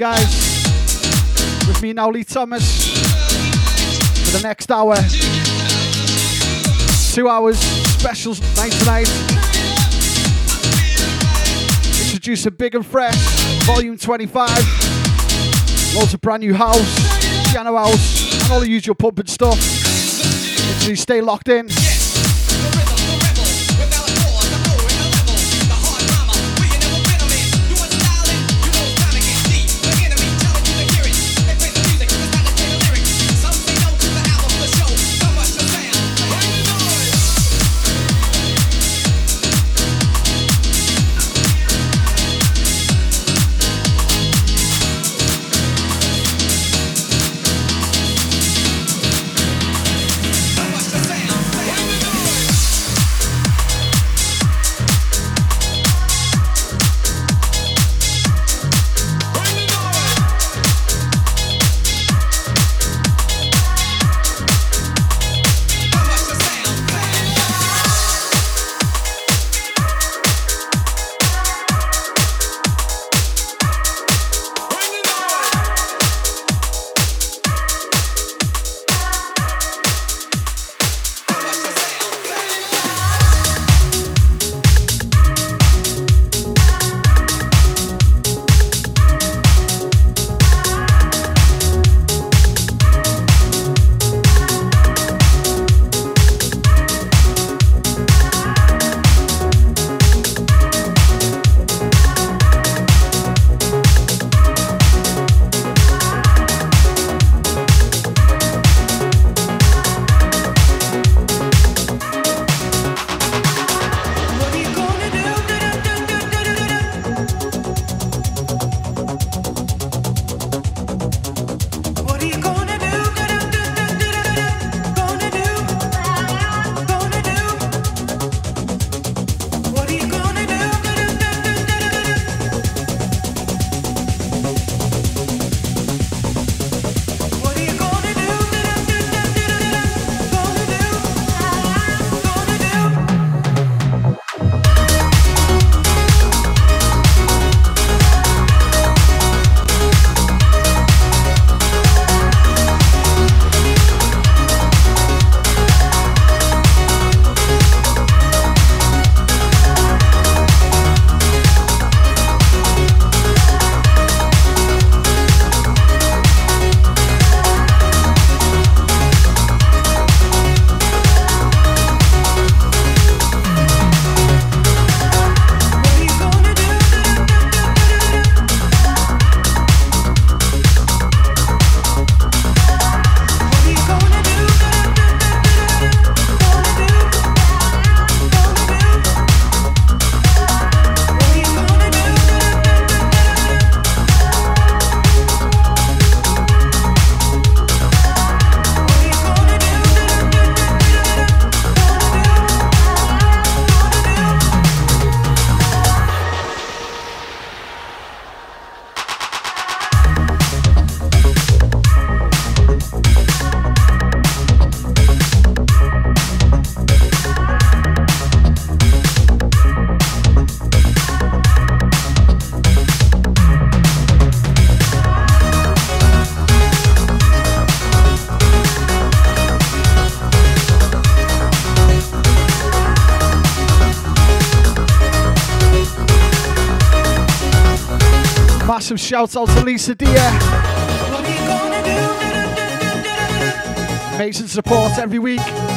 guys. With me now, Lee Thomas. For the next hour. Two hours, special night tonight. Introducing Big and Fresh, Volume 25. Loads of brand new house, piano house, and all the usual pump and stuff. So you stay locked in. Massive shout out to Lisa Deer. Amazing support every week.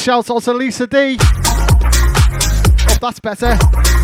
Massive shout out to Lisa D. Hope that's better.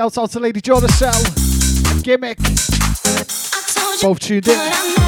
Shout out to Lady Jordan Cell Gimmick. Both tuned in.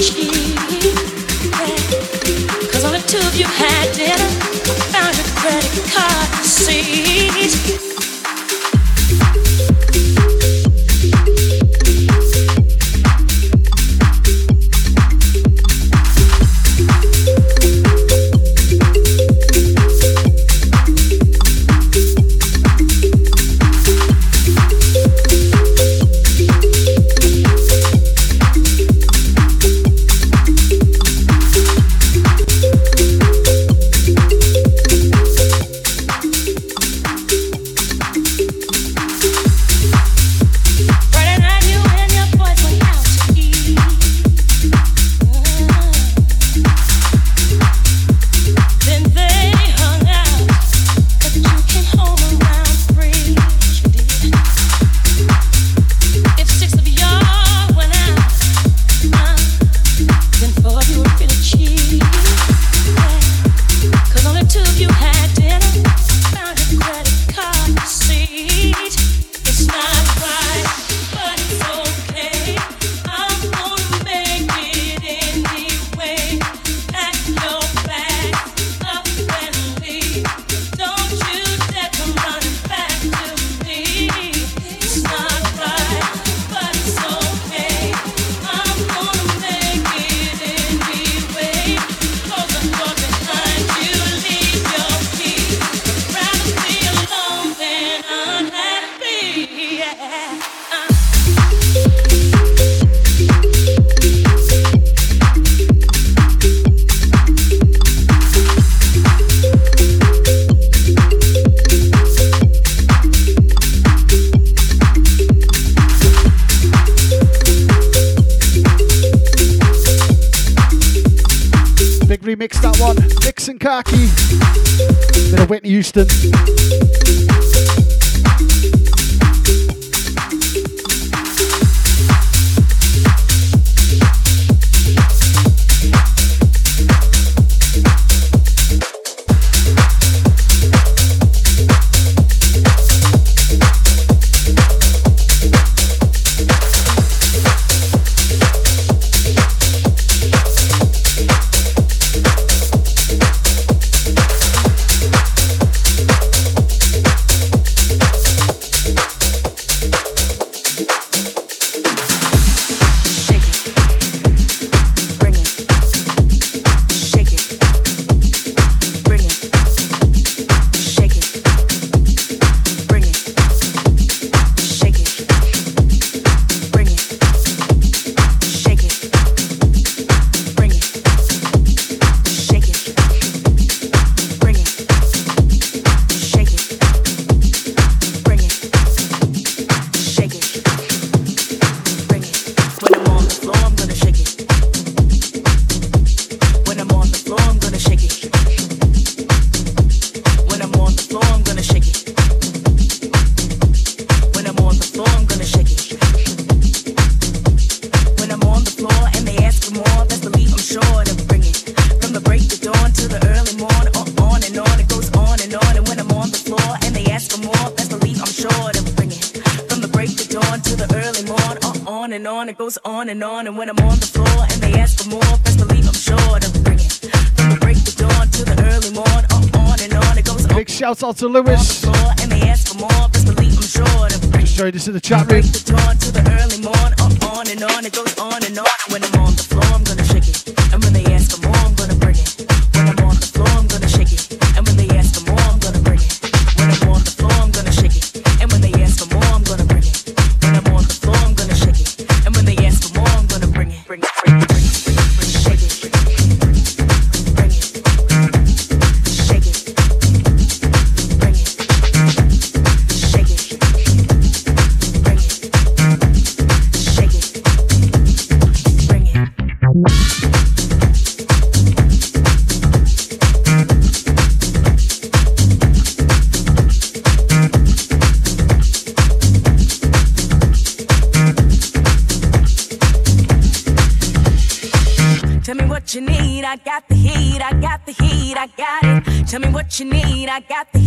She the early morn. Uh, on and on, it goes on and on. And when I'm on the floor and they ask for more, best believe I'm sure to bring it. From the break the dawn to the early morn. Uh, on and on, it goes on. Big shouts out to Lewis. On the floor and they ask for more, best believe I'm sure to bring it. Sorry, this is the chat room. Break the dawn to the early morn. Uh, on and on, it goes on and on. When I'm on the floor, I'm gonna Tell me what you need, I got the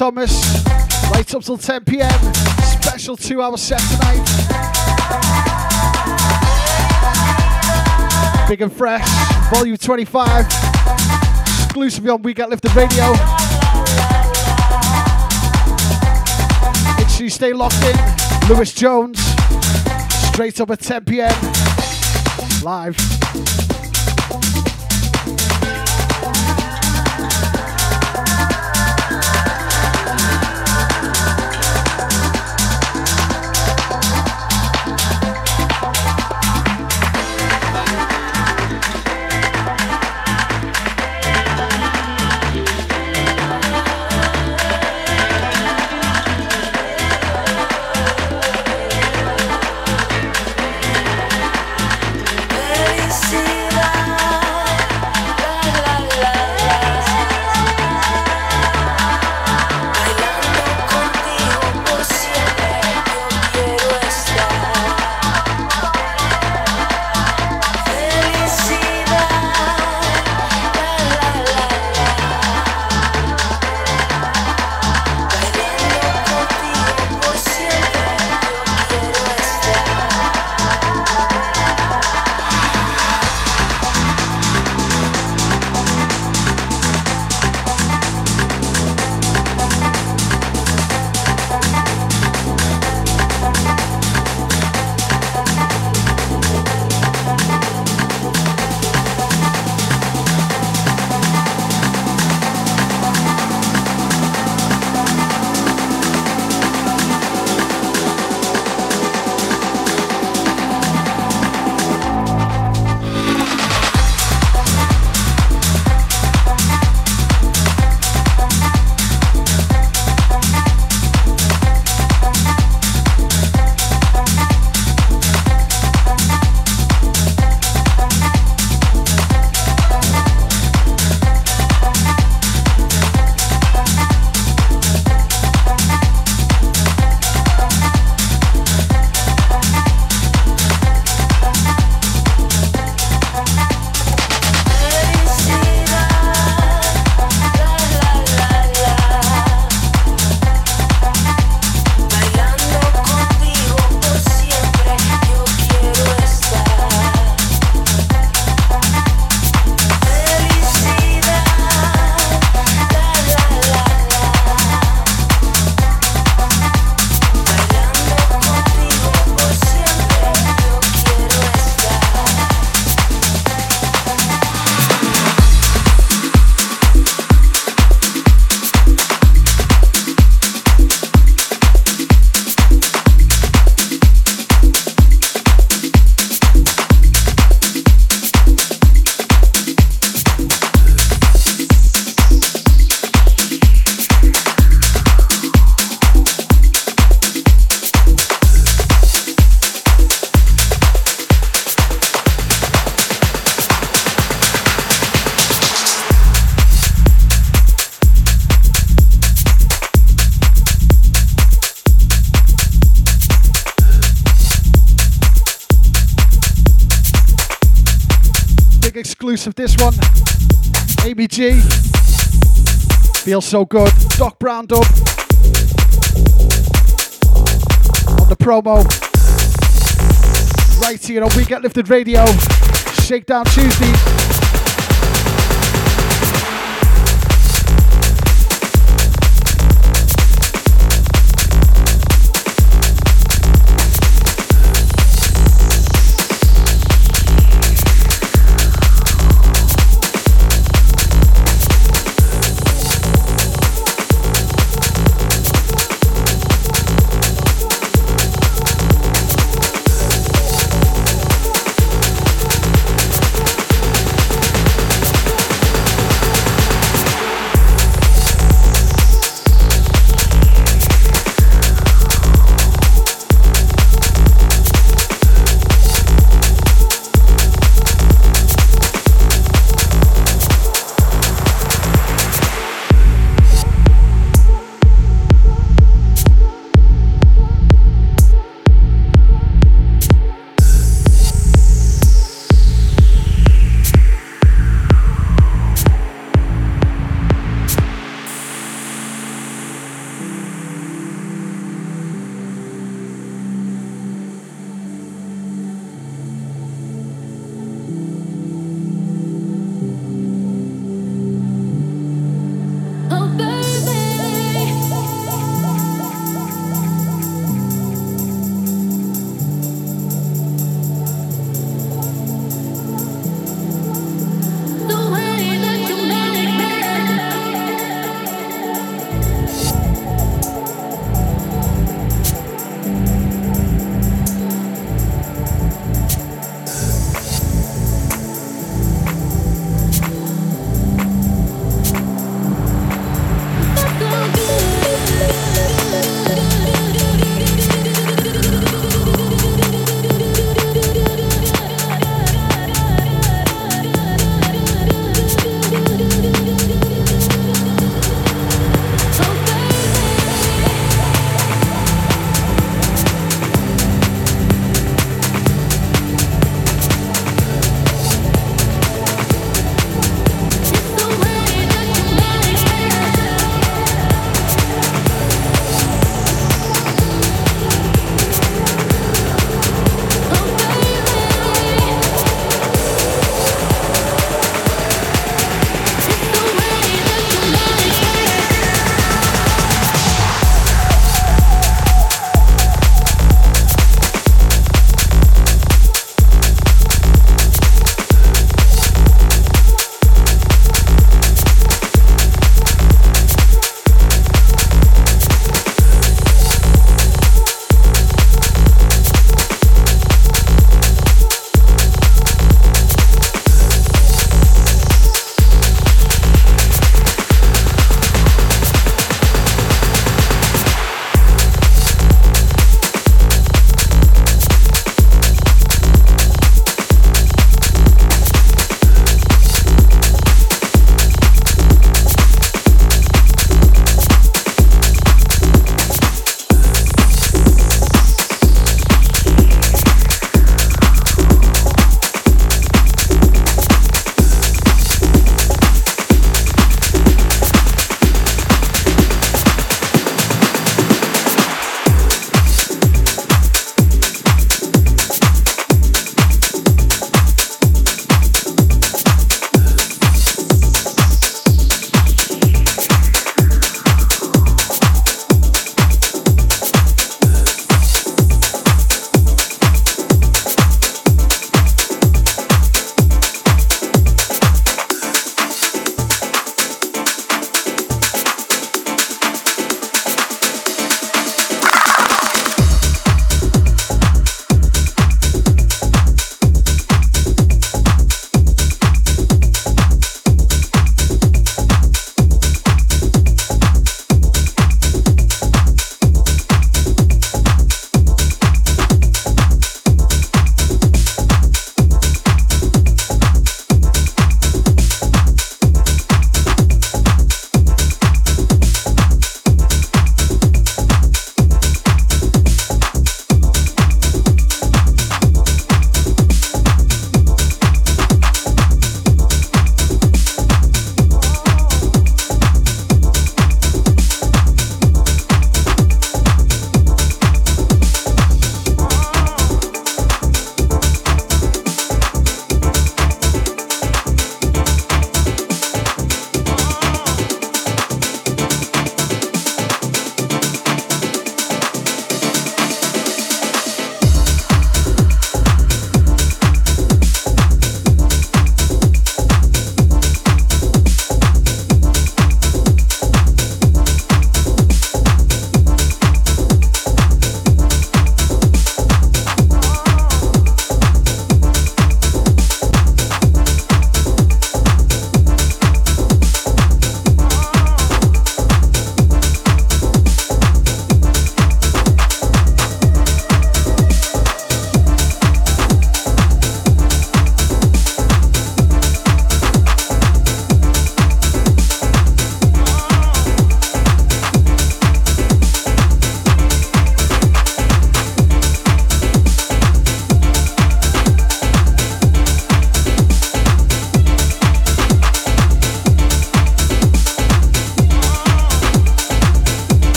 Thomas. Right up till 10 pm. Special two hour set tonight. Big and Fresh, Volume 25, exclusively on We Get Lifted Radio. Make sure you stay locked in. Lewis Jones, straight up at 10 pm, live. Of this one. Amy G. Feels so good. Doc Brown dub. On the promo. Right here on We Get Lifted Radio. Shakedown Tuesday.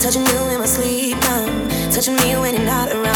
touching you in my sleep. I'm touching me when you're not around.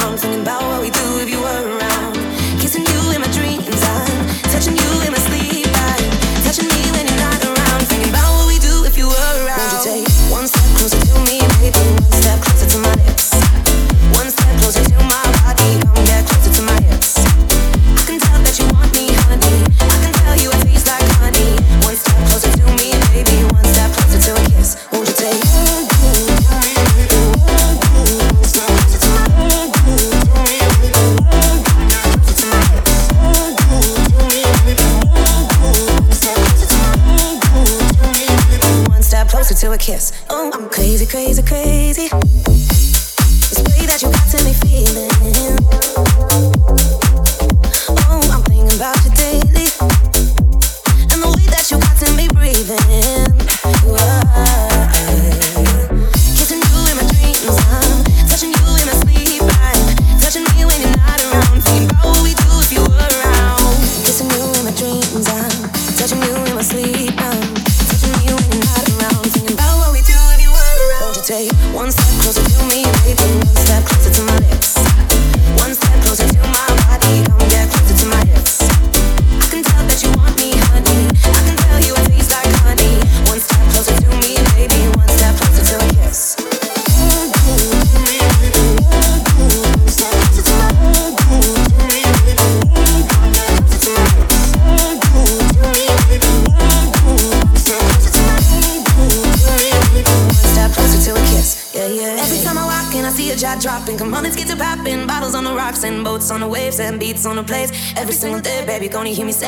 hear me say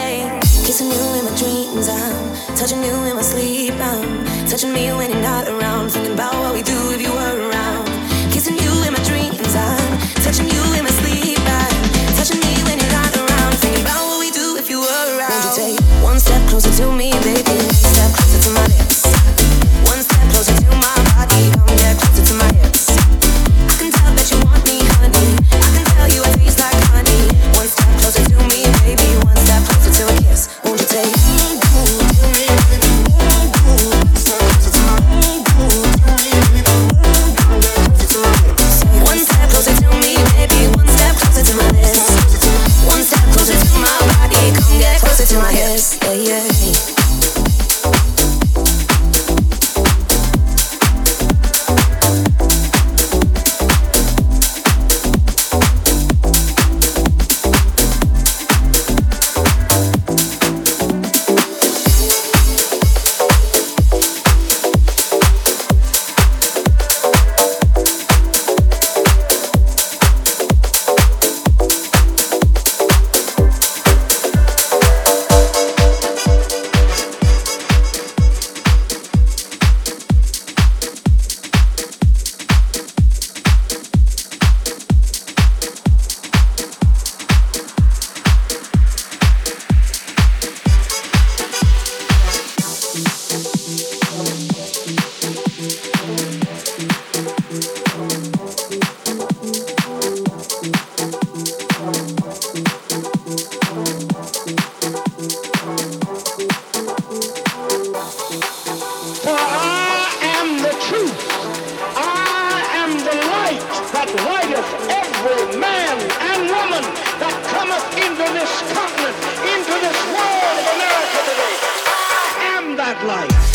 continent, into this world of America today. I am that light.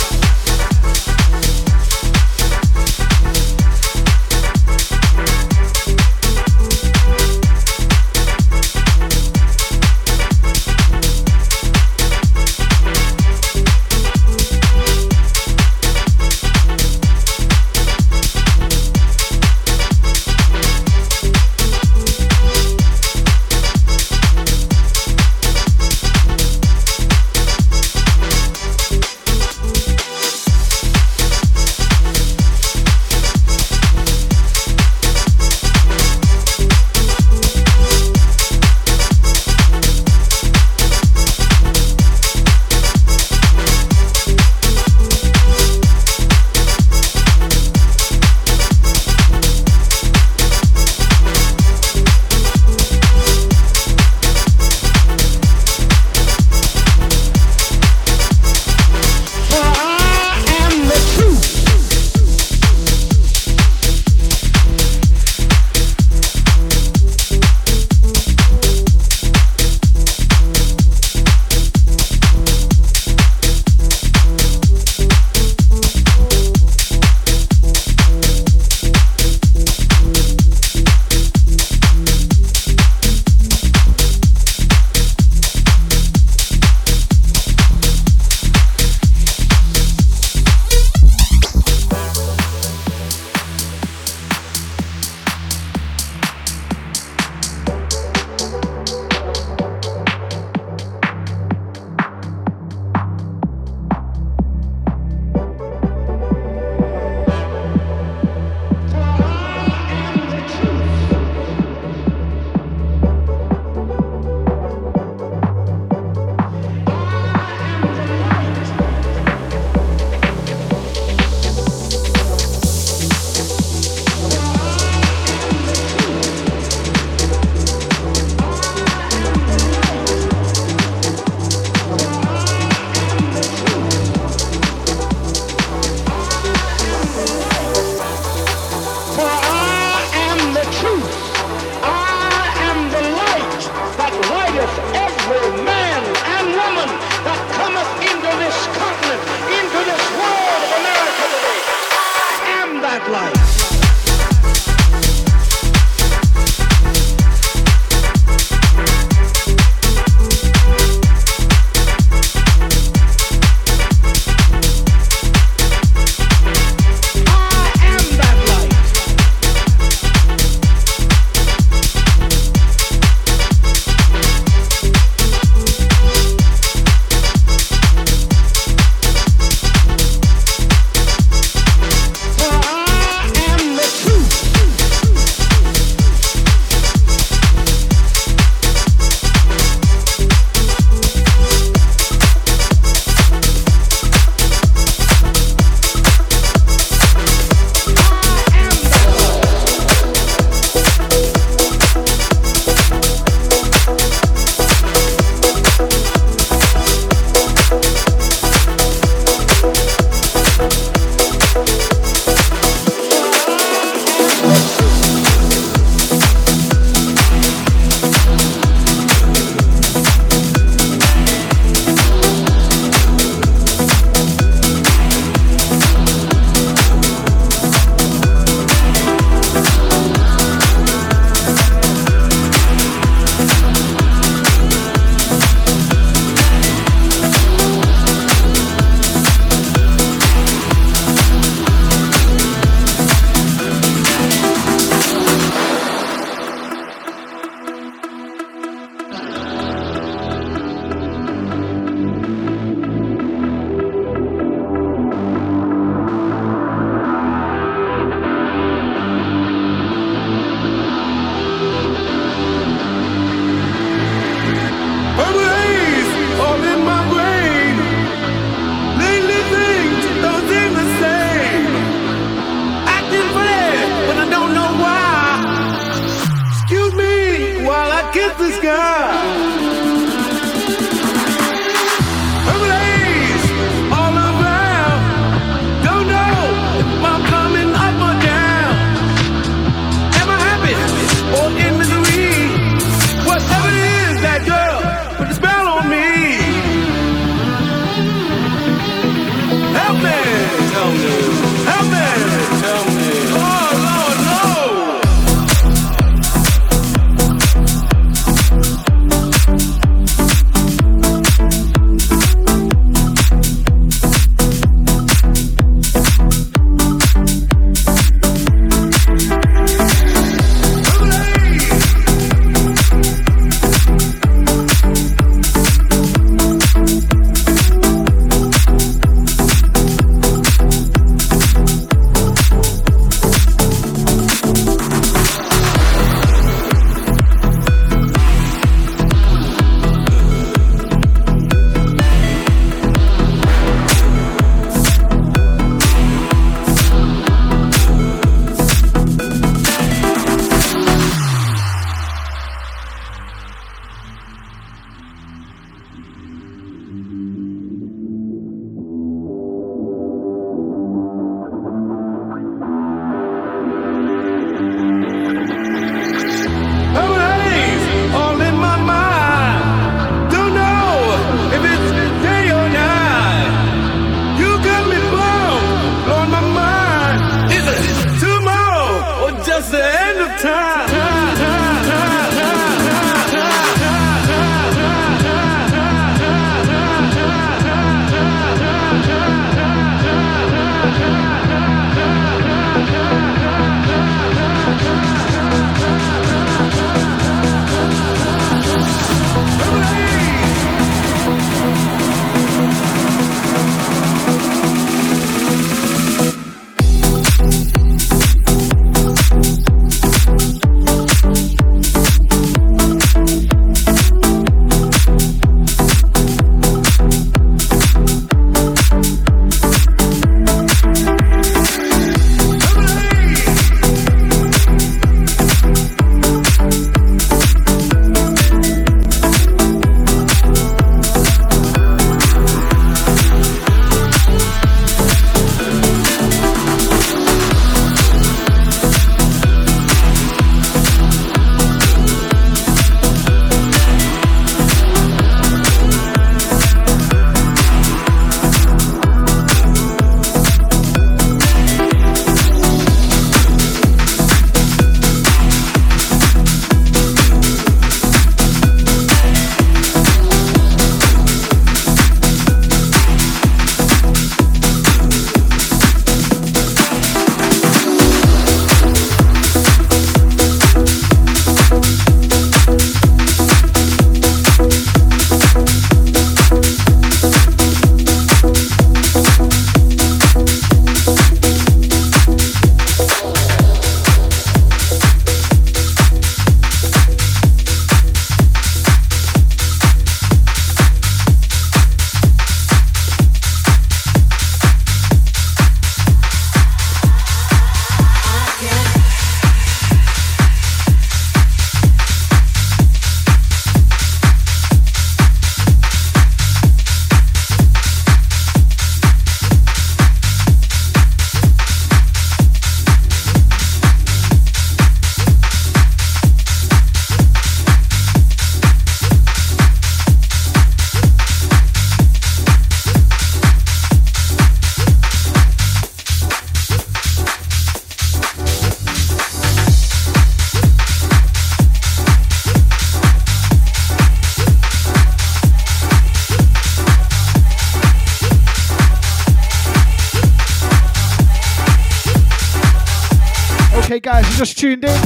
Just tuned in.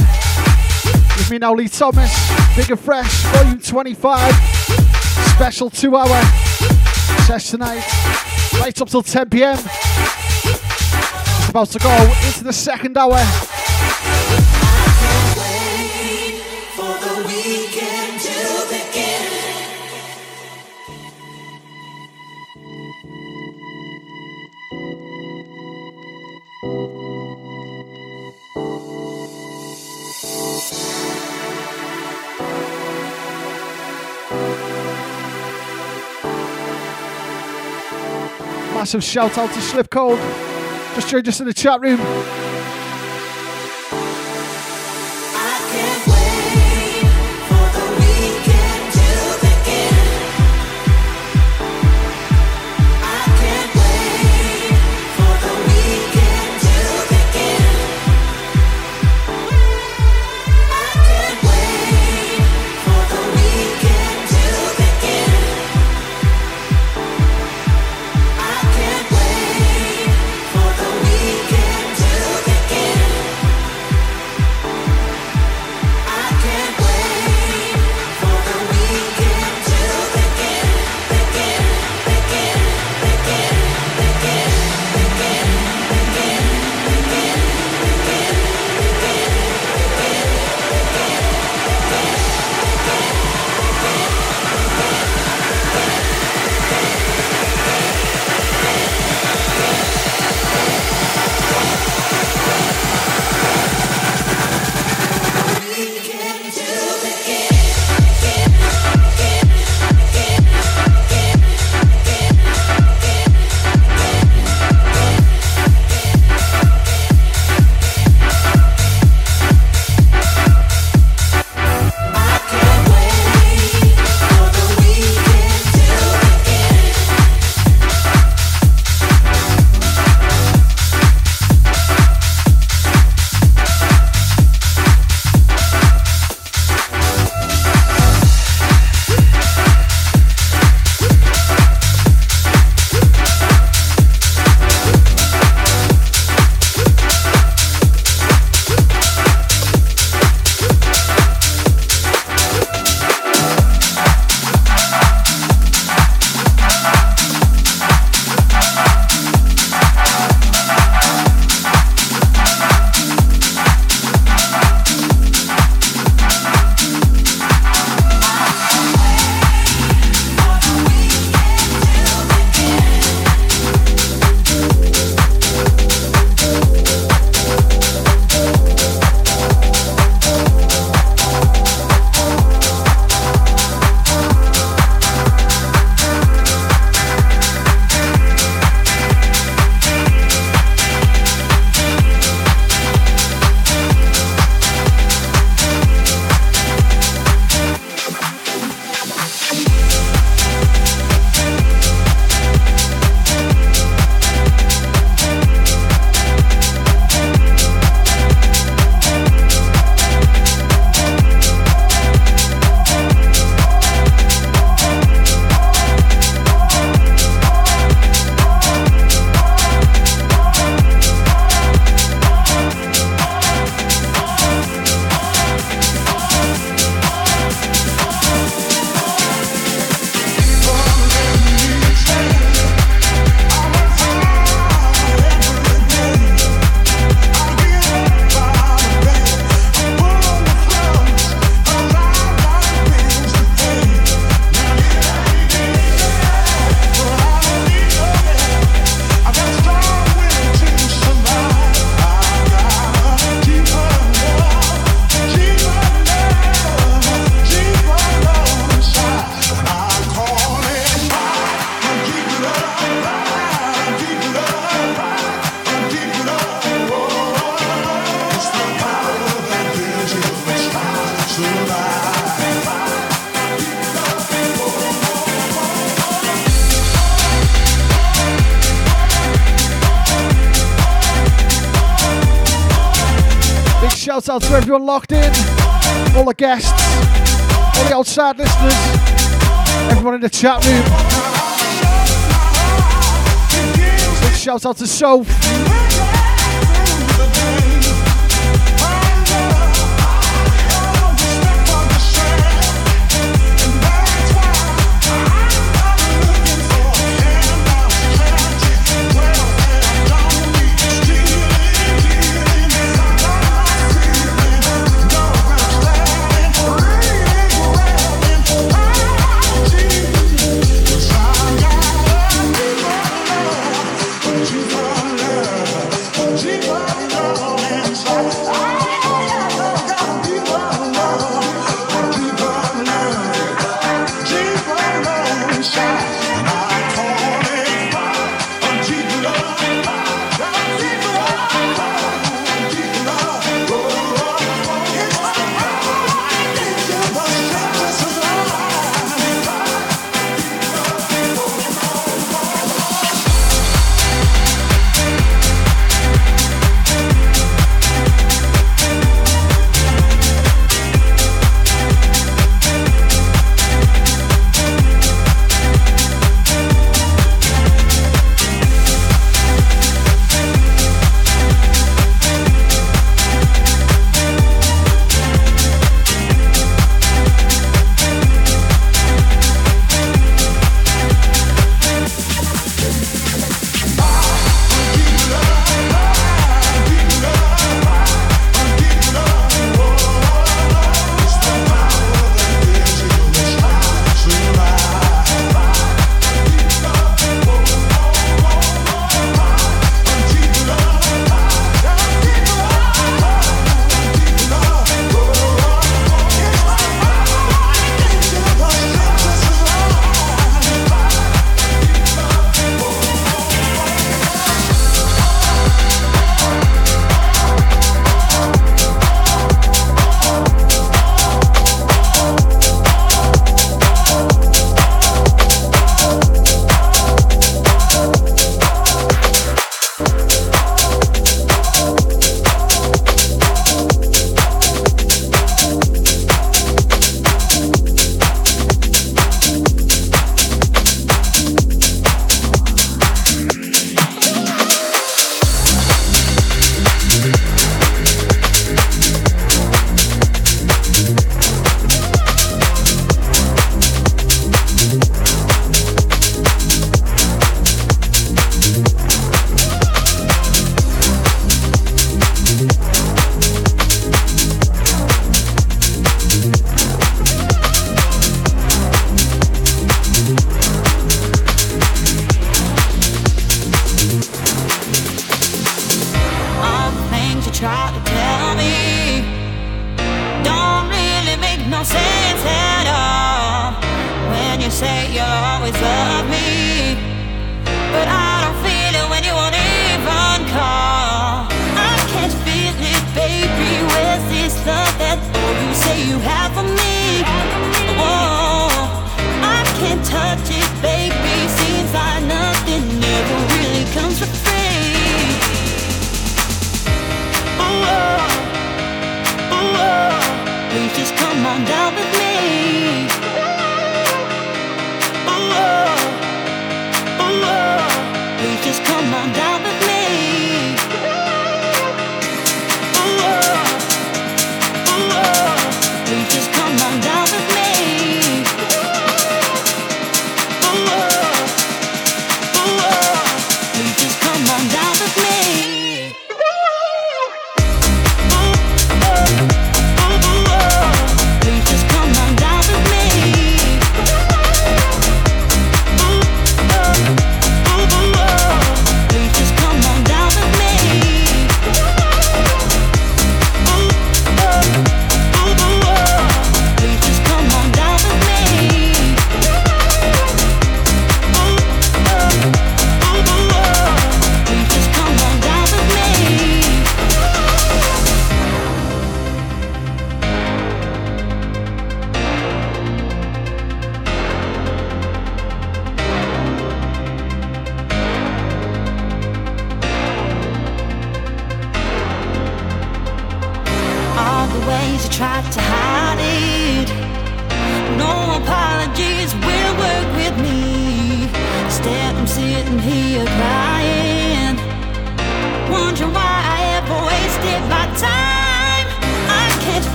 With me now, Lee Thomas, Big and Fresh, Volume 25. Special two hour session tonight, right up till 10 pm. It's about to go into the second hour. Massive shout out to Slip Code. Just joined us in the chat room. Guests, all the outside listeners, everyone in the chat room. Big shout out to Soph.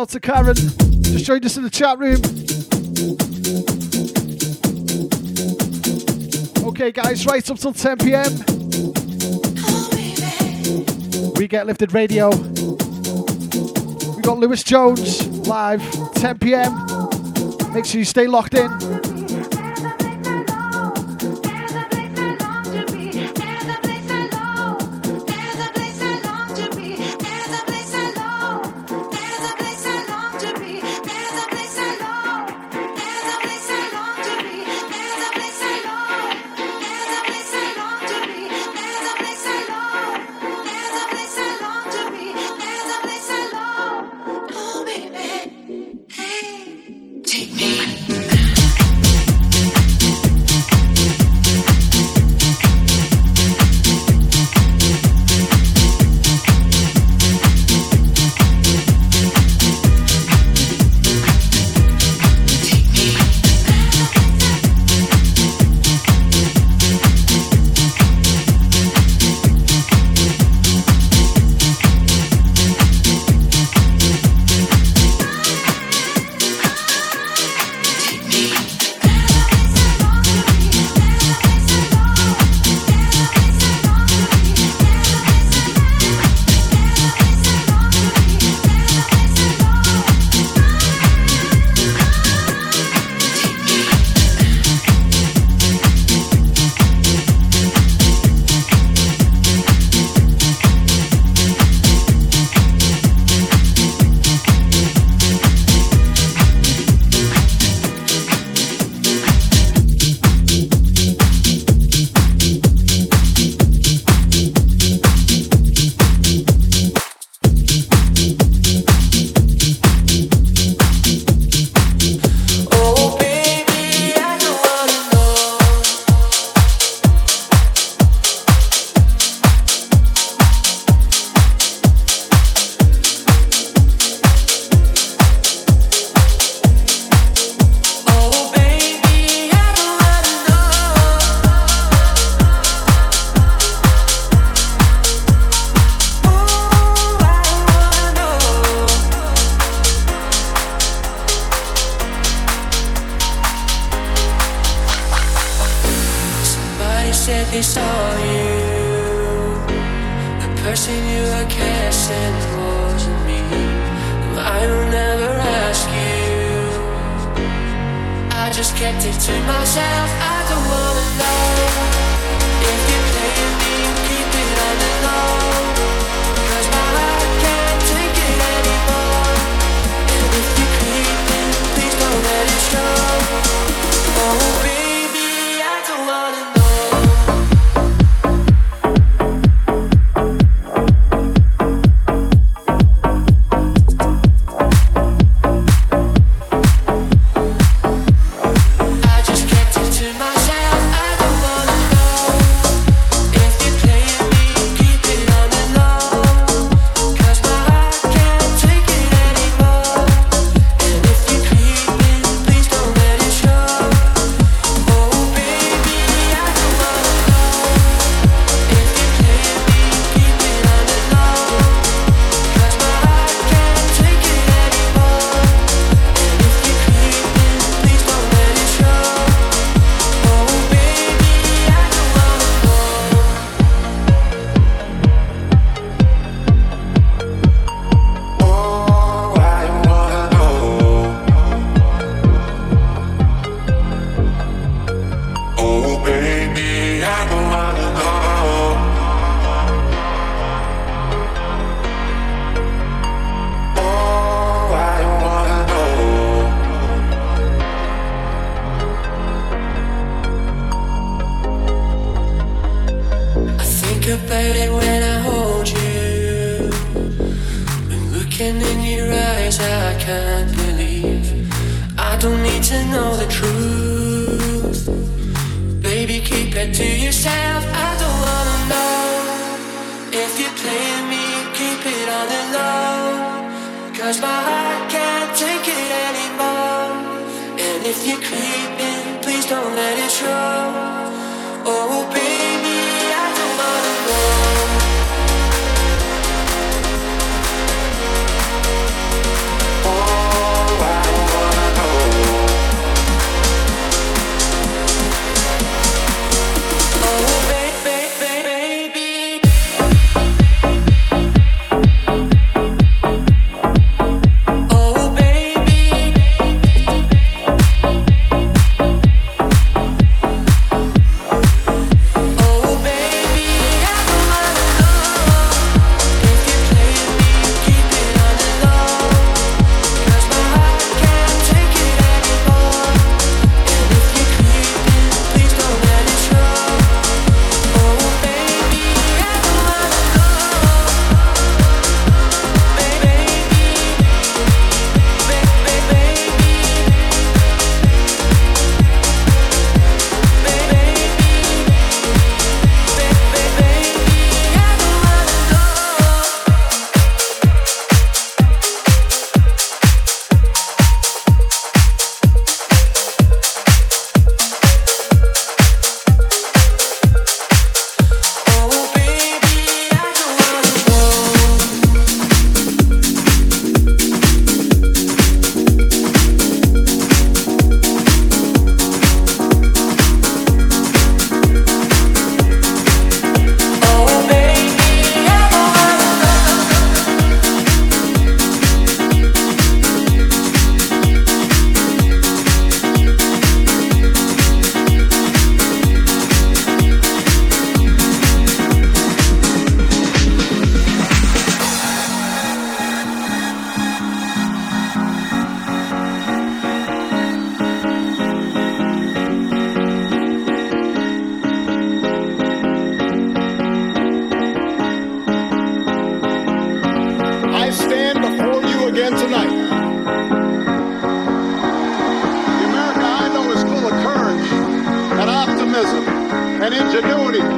Out to Karen. Just joined us in the chat room. Okay, guys, right up till 10 p.m. We get lifted radio. We got Lewis Jones live 10 p.m. Make sure you stay locked in.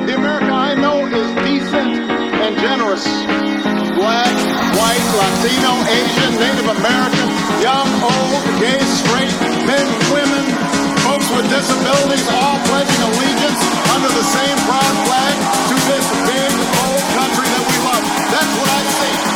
The America I know is decent and generous. Black, white, Latino, Asian, Native American, young, old, gay, straight, men, women, folks with disabilities, all pledging allegiance under the same proud flag to this big, old country that we love. That's what I see.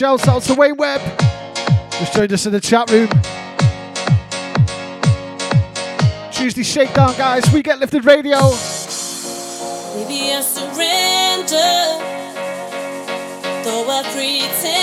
Shouts out to Wayne Webb. Just joined us in the chat room. Tuesday Shakedown, guys. We get lifted radio. Maybe I surrender. Though I pretend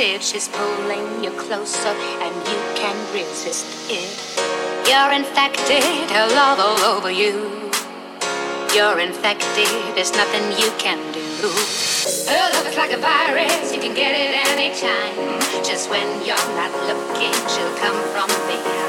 she's pulling you closer and you can't resist it. You're infected, her love all over you. You're infected, there's nothing you can do. Love is like a virus, you can get it anytime. Just when you're not looking, she'll come from behind.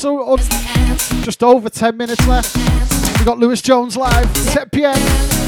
so. Just over 10 minutes left. we got Lewis Jones live, 10 p.m.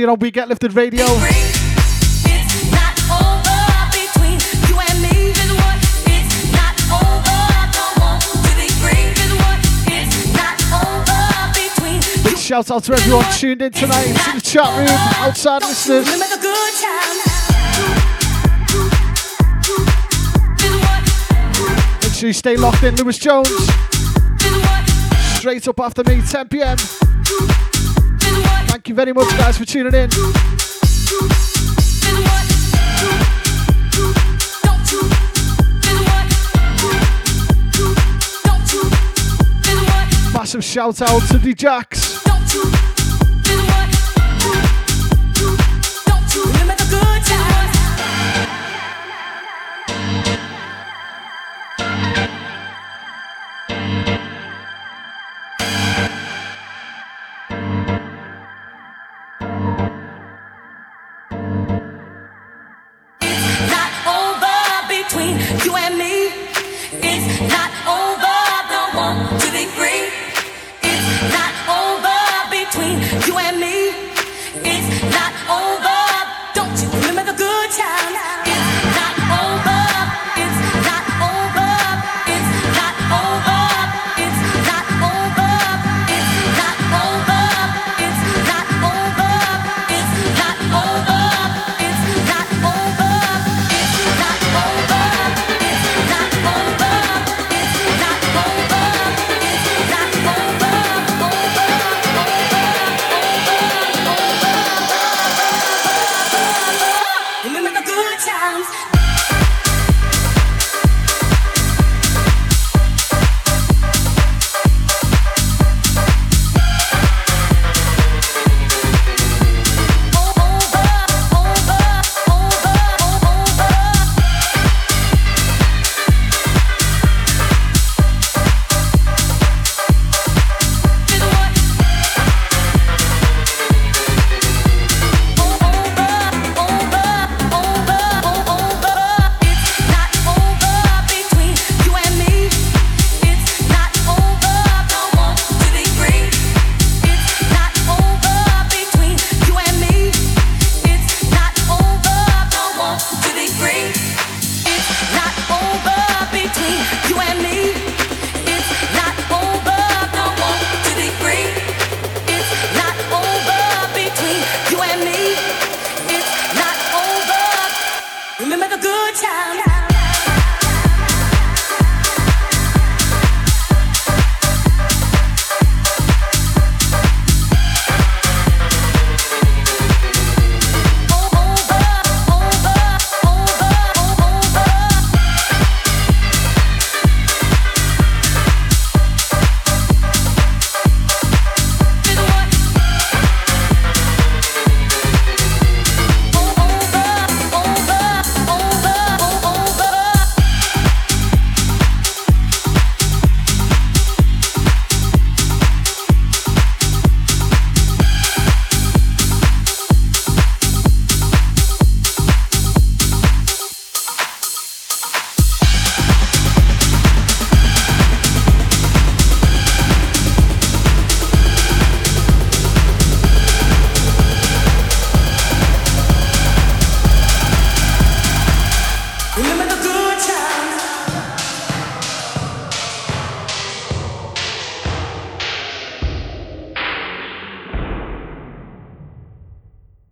Here on We Get Lifted Radio. Big shout out to everyone tuned in tonight to the chat room, outside listeners. Make sure you stay locked in, Lewis Jones. Straight up after me, 10 pm. Thank you very much, guys, for tuning in. Massive shout out to the Jacks. Remember the good times.